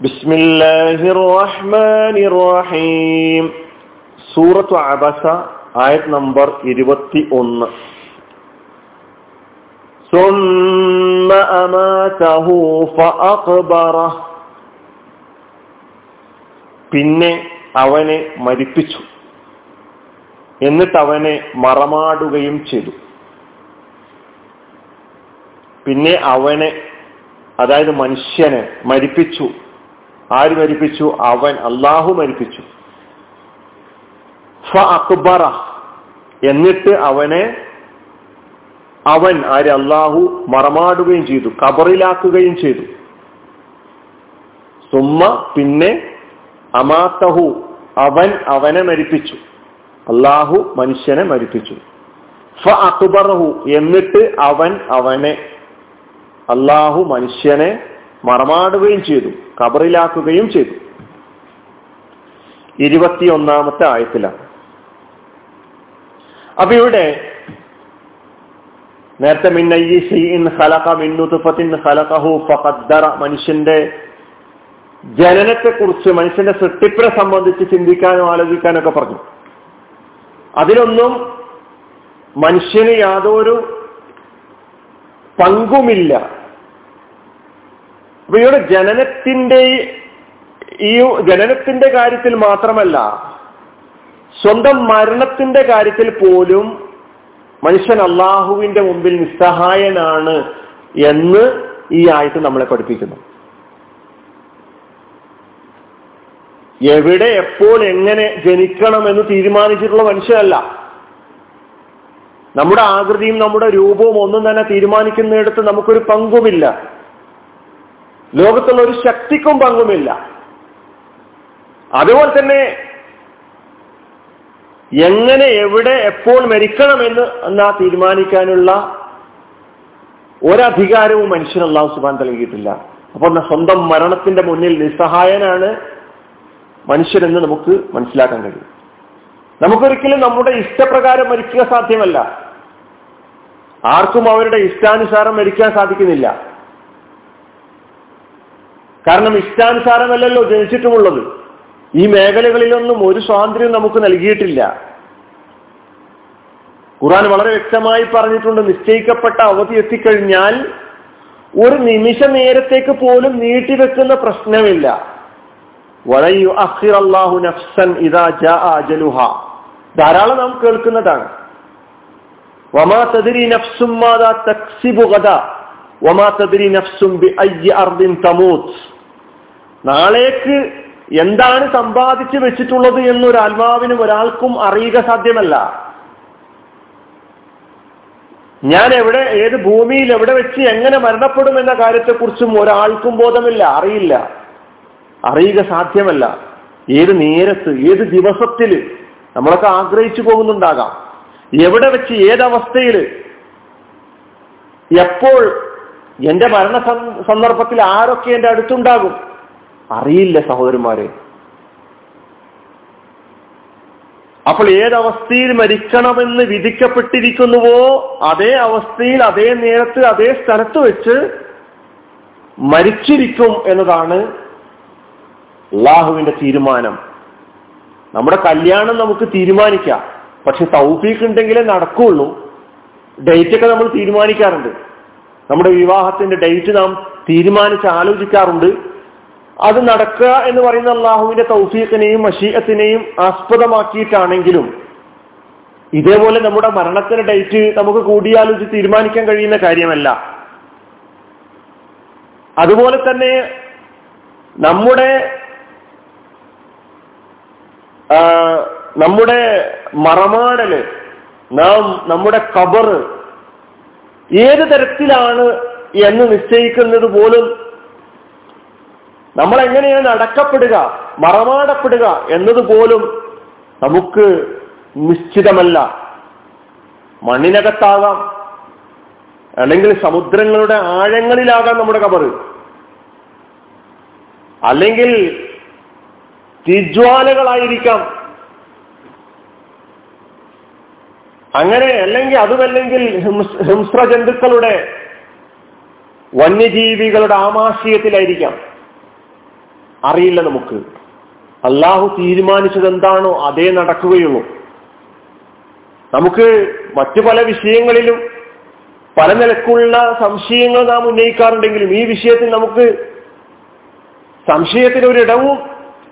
ബിസ്മില്ലാഹിർ റഹ്മാനിർ റഹീം സൂറത്തു അബസ ആയത് നമ്പർ ഇരുപത്തി ഒന്ന് പിന്നെ അവനെ മരിപ്പിച്ചു. എന്നിട്ട് അവനെ മറമാടുകയും ചെയ്തു. പിന്നെ അവനെ അതായത് മനുഷ്യനെ മരിപ്പിച്ചു. ആര് മരിപ്പിച്ചു? അവൻ അള്ളാഹു മരിപ്പിച്ചു. ഫ അക്ബറ. എന്നിട്ട് അവനെ അവൻ ആര് അള്ളാഹു മറമാടുകയും ചെയ്തു കബറിലാക്കുകയും ചെയ്തു. സുമ്മ പിന്നെ അമാത്തഹു അവൻ അവനെ മരിപ്പിച്ചു. അള്ളാഹു മനുഷ്യനെ മരിപ്പിച്ചു. ഫ അക്ബറഹു. എന്നിട്ട് അവൻ അവനെ അള്ളാഹു മനുഷ്യനെ മറമാടുകയും ചെയ്തു കബറിലാക്കുകയും ചെയ്തു. ഇരുപത്തിയൊന്നാമത്തെ ആയത്തിലാണ്. അപ്പൊ ഇവിടെ നേരത്തെ മനുഷ്യന്റെ ജനനത്തെ കുറിച്ച് മനുഷ്യന്റെ സൃഷ്ടിപ്പിനെ സംബന്ധിച്ച് ചിന്തിക്കാനും ആലോചിക്കാനും ഒക്കെ പറഞ്ഞു. അതിലൊന്നും മനുഷ്യന് യാതൊരു പങ്കുമില്ല. ഇവിടെ ജനനത്തിന്റെ ഈ ജനനത്തിന്റെ കാര്യത്തിൽ മാത്രമല്ല സ്വന്തം മരണത്തിന്റെ കാര്യത്തിൽ പോലും മനുഷ്യൻ അള്ളാഹുവിന്റെ മുമ്പിൽ നിസ്സഹായനാണ് എന്ന് ഈ ആയത്ത് നമ്മളെ പഠിപ്പിക്കുന്നു. എവിടെ എപ്പോൾ എങ്ങനെ ജനിക്കണം എന്ന് തീരുമാനിച്ചിട്ടുള്ള മനുഷ്യനല്ല. നമ്മുടെ ആകൃതിയും നമ്മുടെ രൂപവും ഒന്നും തന്നെ തീരുമാനിക്കുന്നിടത്ത് നമുക്കൊരു പങ്കുമില്ല. ലോകത്തുള്ള ഒരു ശക്തിക്കും പങ്കുമില്ല. അതുപോലെ തന്നെ എങ്ങനെ എവിടെ എപ്പോൾ മരിക്കണമെന്ന് എന്നാ തീരുമാനിക്കാനുള്ള ഒരധികാരവും മനുഷ്യൻ അള്ളാഹു സുബാൻ നൽകിയിട്ടില്ല. അപ്പൊ സ്വന്തം മരണത്തിന്റെ മുന്നിൽ നിസ്സഹായനാണ് മനുഷ്യരെന്ന് നമുക്ക് മനസ്സിലാക്കാൻ കഴിയും. നമുക്കൊരിക്കലും നമ്മുടെ ഇഷ്ടപ്രകാരം മരിക്കുക സാധ്യമല്ല. ആർക്കും അവരുടെ ഇഷ്ടാനുസാരം മരിക്കാൻ സാധിക്കുന്നില്ല. കാരണം ഇഷ്ടാനുസാരമല്ലല്ലോ ജനിച്ചിട്ടുമുള്ളത്. ഈ മേഖലകളിലൊന്നും ഒരു സ്വാതന്ത്ര്യം നമുക്ക് നൽകിയിട്ടില്ല. ഖുറാൻ വളരെ വ്യക്തമായി പറഞ്ഞിട്ടുണ്ട് നിശ്ചയിക്കപ്പെട്ട അവധി എത്തിക്കഴിഞ്ഞാൽ ഒരു നിമിഷ നേരത്തേക്ക് പോലും നീട്ടിവെക്കുന്ന പ്രശ്നമില്ല. നഫ്സൻ ധാരാളം നാം കേൾക്കുന്നതാണ്. വമാ നഫ്സും വമാ നഫ്സും ബി അർദിൻ നാളേക്ക് എന്താണ് സമ്പാദിച്ചു വെച്ചിട്ടുള്ളത് എന്നൊരു ആത്മാവിനും ഒരാൾക്കും അറിയുക സാധ്യമല്ല. ഞാൻ എവിടെ ഏത് ഭൂമിയിൽ എവിടെ വെച്ച് എങ്ങനെ മരണപ്പെടും എന്ന കാര്യത്തെക്കുറിച്ചും ഒരാൾക്കും ബോധമില്ല അറിയില്ല. അറിയുക സാധ്യമല്ല. ഏത് നേരത്ത് ഏത് ദിവസത്തിൽ നമ്മളൊക്കെ ആഗ്രഹിച്ചു പോകുന്നുണ്ടാകാം. എവിടെ വെച്ച് ഏതവസ്ഥയിൽ എപ്പോൾ എന്റെ മരണ സന്ദർഭത്തിൽ ആരൊക്കെ എന്റെ അടുത്തുണ്ടാകും? അറിയില്ല സഹോദരന്മാരെ അപ്പോൾ ഏതവസ്ഥയിൽ മരിക്കണമെന്ന് വിധിക്കപ്പെട്ടിരിക്കുന്നുവോ അതേ അവസ്ഥയിൽ അതേ നേരത്ത് അതേ സ്ഥലത്ത് വെച്ച് മരിച്ചിരിക്കും എന്നതാണ് അള്ളാഹുവിന്റെ തീരുമാനം. നമ്മുടെ കല്യാണം നമുക്ക് തീരുമാനിക്കാം. പക്ഷെ തൗഫീഖ് ഉണ്ടെങ്കിലേ നടക്കുള്ളൂ. ഡേറ്റ് ഒക്കെ നമ്മൾ തീരുമാനിക്കാറുണ്ട്. നമ്മുടെ വിവാഹത്തിന്റെ ഡേറ്റ് നാം തീരുമാനിച്ച് ആലോചിക്കാറുണ്ട്. അത് നടക്കുക എന്ന് പറയുന്ന അള്ളാഹുവിന്റെ തൗഫീഖിനെയും മഷീയത്തിനെയും ആസ്പദമാക്കിയിട്ടാണെങ്കിലും ഇതേപോലെ നമ്മുടെ മരണത്തിന് ഡേറ്റ് നമുക്ക് കൂടിയാലോചിച്ച് തീരുമാനിക്കാൻ കഴിയുന്ന കാര്യമല്ല. അതുപോലെ തന്നെ നമ്മുടെ നമ്മുടെ മറമാടൽ നാം നമ്മുടെ കബറ് ഏത് തരത്തിലാണ് എന്ന് നിശ്ചയിക്കുന്നത് പോലും നമ്മൾ എങ്ങനെയാണ് അടക്കപ്പെടുക മറമാടപ്പെടുക എന്നതുപോലും നമുക്ക് നിശ്ചിതമല്ല. മണ്ണിനകത്താകാം അല്ലെങ്കിൽ സമുദ്രങ്ങളുടെ ആഴങ്ങളിലാകാം നമ്മുടെ കബറ്. അല്ലെങ്കിൽ തിജ്വാലകളായിരിക്കാം. അങ്ങനെ അല്ലെങ്കിൽ അതുമല്ലെങ്കിൽ ഹിംസ്ര ജന്തുക്കളുടെ വന്യജീവികളുടെ ആമാശയത്തിലായിരിക്കാം. അറിയില്ല നമുക്ക്. അള്ളാഹു തീരുമാനിച്ചത് എന്താണോ അതേ നടക്കുകയുള്ളൂ. നമുക്ക് മറ്റു പല വിഷയങ്ങളിലും പല നിലക്കുള്ള സംശയങ്ങൾ നാം ഉന്നയിക്കാറുണ്ടെങ്കിലും ഈ വിഷയത്തിൽ നമുക്ക് സംശയത്തിന് ഒരിടവും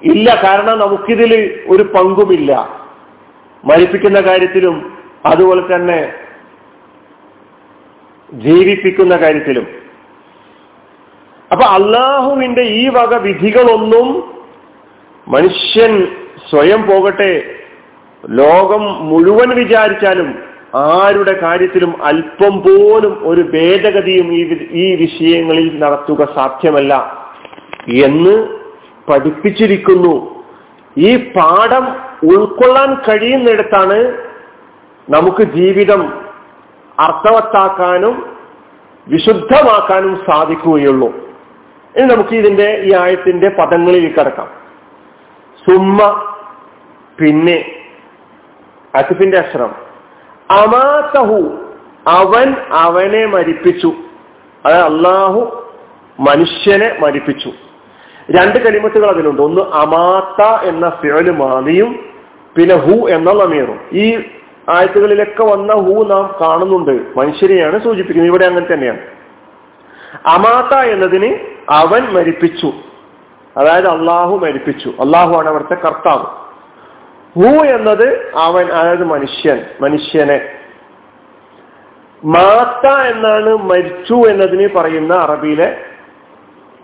ഇല്ല. കാരണം നമുക്കിതിൽ ഒരു പങ്കുമില്ല. മരിപ്പിക്കുന്ന കാര്യത്തിലും അതുപോലെ തന്നെ ജീവിപ്പിക്കുന്ന കാര്യത്തിലും. അപ്പൊ അള്ളാഹുവിന്റെ ഈ വക വിധികളൊന്നും മനുഷ്യൻ സ്വയം പോകട്ടെ ലോകം മുഴുവൻ വിചാരിച്ചാലും ആരുടെ കാര്യത്തിലും അല്പം പോലും ഒരു ഭേദഗതിയും ഈ ഈ വിഷയങ്ങളിൽ നടത്തുക സാധ്യമല്ല എന്ന് പഠിപ്പിച്ചിരിക്കുന്നു. ഈ പാഠം ഉൾക്കൊള്ളാൻ കഴിയുന്നിടത്താണ് നമുക്ക് ജീവിതം അർത്ഥവത്താക്കാനും വിശുദ്ധമാക്കാനും സാധിക്കുകയുള്ളൂ. ഇനി നമുക്ക് ഇതിന്റെ ഈ ആയത്തിന്റെ പദങ്ങളിൽ കിടക്കാം. സുമ്മ പിന്നെ അസിഫിന്റെ അക്ഷരം. അമാസഹു അവൻ അവനെ മരിപ്പിച്ചു. അത് അള്ളാഹു മനുഷ്യനെ മരിപ്പിച്ചു. രണ്ട് കലിമത്തുകൾ അതിലുണ്ട്. ഒന്ന് അമാത്ത എന്ന ഫേൽ മാതിയും പിന്നെ ഹു എന്ന ലമീറും. ഈ ആയത്തുകളിലൊക്കെ വന്ന ഹു നാം കാണുന്നുണ്ട്. മനുഷ്യരെയാണ് സൂചിപ്പിക്കുന്നത്. ഇവിടെ അങ്ങനെ തന്നെയാണ്. അമാത്ത എന്നതിന് അവൻ മരിപ്പിച്ചു. അതായത് അള്ളാഹു മരിപ്പിച്ചു. അള്ളാഹു ആണ് അവിടുത്തെ കർത്താവ്. ഹു എന്നത് അവൻ അതായത് മനുഷ്യൻ മനുഷ്യനെ. മാത്ത എന്നാണ് മരിച്ചു എന്നതിന് പറയുന്ന അറബിയിലെ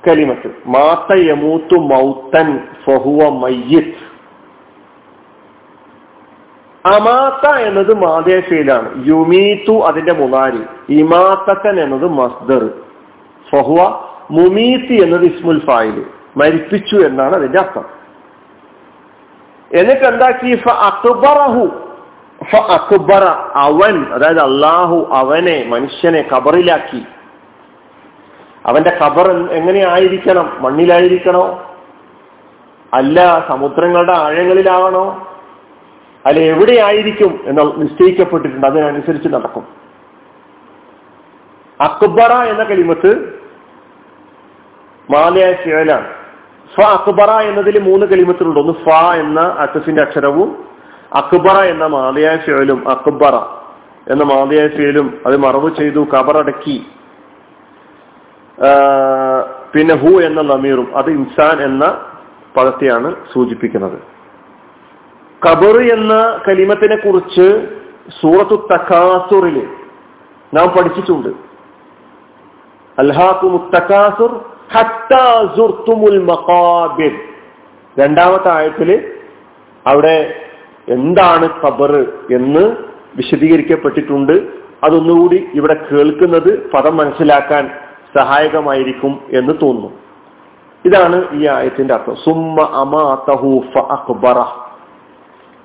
കലിമത്ത്. മാത്ത യമൂത്തു മൗത്തൻ ഫഹുവ മയ്യിത്ത്. അമാത്ത എന്നത് മാതേഫയിലാണ് യുമീത്തു അതിന്റെ മുതാരി. ഇമാത്തൻ എന്നത് മസ്ദർ. ഫഹുവ മുമീത്തി എന്നത് ഇസ്മുൽ ഫായിൽ മരിപ്പിച്ചു എന്നാണ് അതിന്റെ അർത്ഥം. എന്നിട്ട് എന്താക്കി അക്ബറഹു. അക്ബറ അവൻ അതായത് അള്ളാഹു അവനെ മനുഷ്യനെ കബറിലാക്കി അവന്റെ കബർ എങ്ങനെയായിരിക്കണം? മണ്ണിലായിരിക്കണോ? അല്ല സമുദ്രങ്ങളുടെ ആഴങ്ങളിലാവണോ? അല്ല എവിടെയായിരിക്കും എന്ന് നിശ്ചയിക്കപ്പെട്ടിട്ടുണ്ട്. അതിനനുസരിച്ച് നടക്കും. അക്ബറ എന്ന കലിമത്ത് മാലയായ ശിവലാണ് ഫ അക്ബറ എന്നതിൽ മൂന്ന് കലിമത്തുണ്ട് ഒന്ന് ഫ എന്ന അത്തഫിന്റെ അക്ഷരവും അക്ബറ എന്ന മാലയായ ഫിയലും അക്ബറ എന്ന മാലയായ ഫിയലും അത് മറവ് ചെയ്തു കബറടക്കി. പിന്നെ ഹു എന്ന നമീറും അത് ഇൻസാൻ എന്ന പദത്തെയാണ് സൂചിപ്പിക്കുന്നത്. കബർ എന്ന കലിമത്തിനെ കുറിച്ച് സൂറത്തു തക്കാസുറിൽ നാം പഠിച്ചിട്ടുണ്ട്. അൽഹാഖു മുത്തക്കാസുർ രണ്ടാമത്തെ ആയത്തിൽ അവിടെ എന്താണ് ഖബർ എന്ന് വിശദീകരിക്കപ്പെട്ടിട്ടുണ്ട്. അതൊന്നുകൂടി ഇവിടെ കേൾക്കുന്നത് പദം മനസ്സിലാക്കാൻ സഹായകമായിരിക്കും എന്ന് തോന്നുന്നു. ഇതാണ് ഈ ആയത്തിന്റെ അർത്ഥം. അമാതഹൂഫ അക്ബറ.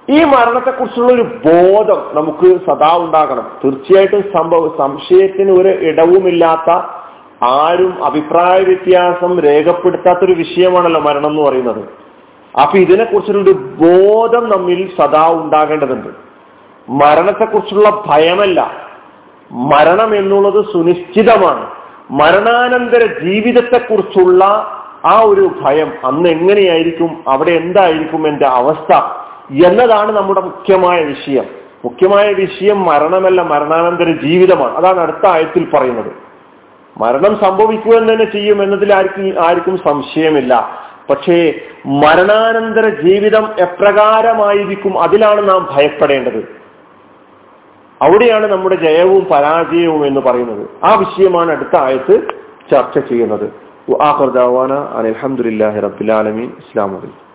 ഈ മരണത്തെക്കുറിച്ചുള്ള ഒരു ബോധം നമുക്ക് സദാ ഉണ്ടാകണം. തീർച്ചയായിട്ടും സംഭവ സംശയത്തിന് ഒരു ഇടവുമില്ലാത്ത ആരും അഭിപ്രായ വ്യത്യാസം രേഖപ്പെടുത്താത്തൊരു വിഷയമാണല്ലോ മരണം എന്ന് പറയുന്നത്. അപ്പൊ ഇതിനെക്കുറിച്ചുള്ളൊരു ബോധം നമ്മിൽ സദാ ഉണ്ടാകേണ്ടതുണ്ട്. മരണത്തെക്കുറിച്ചുള്ള ഭയമല്ല. മരണം എന്നുള്ളത് സുനിശ്ചിതമാണ്. മരണാനന്തര ജീവിതത്തെക്കുറിച്ചുള്ള ആ ഒരു ഭയം അന്ന് എങ്ങനെയായിരിക്കും അവിടെ എന്തായിരിക്കും എന്റെ അവസ്ഥ എന്നതാണ് നമ്മുടെ മുഖ്യമായ വിഷയം. മുഖ്യമായ വിഷയം മരണമല്ല മരണാനന്തര ജീവിതമാണ്. അതാണ് അടുത്ത ആയത്തിൽ പറയുന്നത്. മരണം സംഭവിക്കുക തന്നെ ചെയ്യും എന്നതിൽ ആർക്കും ആർക്കും സംശയമില്ല. പക്ഷേ മരണാനന്തര ജീവിതം എപ്രകാരമായിരിക്കും അതിലാണ് നാം ഭയപ്പെടേണ്ടത്. അവിടെയാണ് നമ്മുടെ ജയവും പരാജയവും എന്ന് പറയുന്നത്. ആ വിഷയമാണ് അടുത്ത ആയത്ത് ചർച്ച ചെയ്യുന്നത്. അലഹമുല്ലാ റബുലാലമീൻ ഇസ്ലാം വലൈക്കും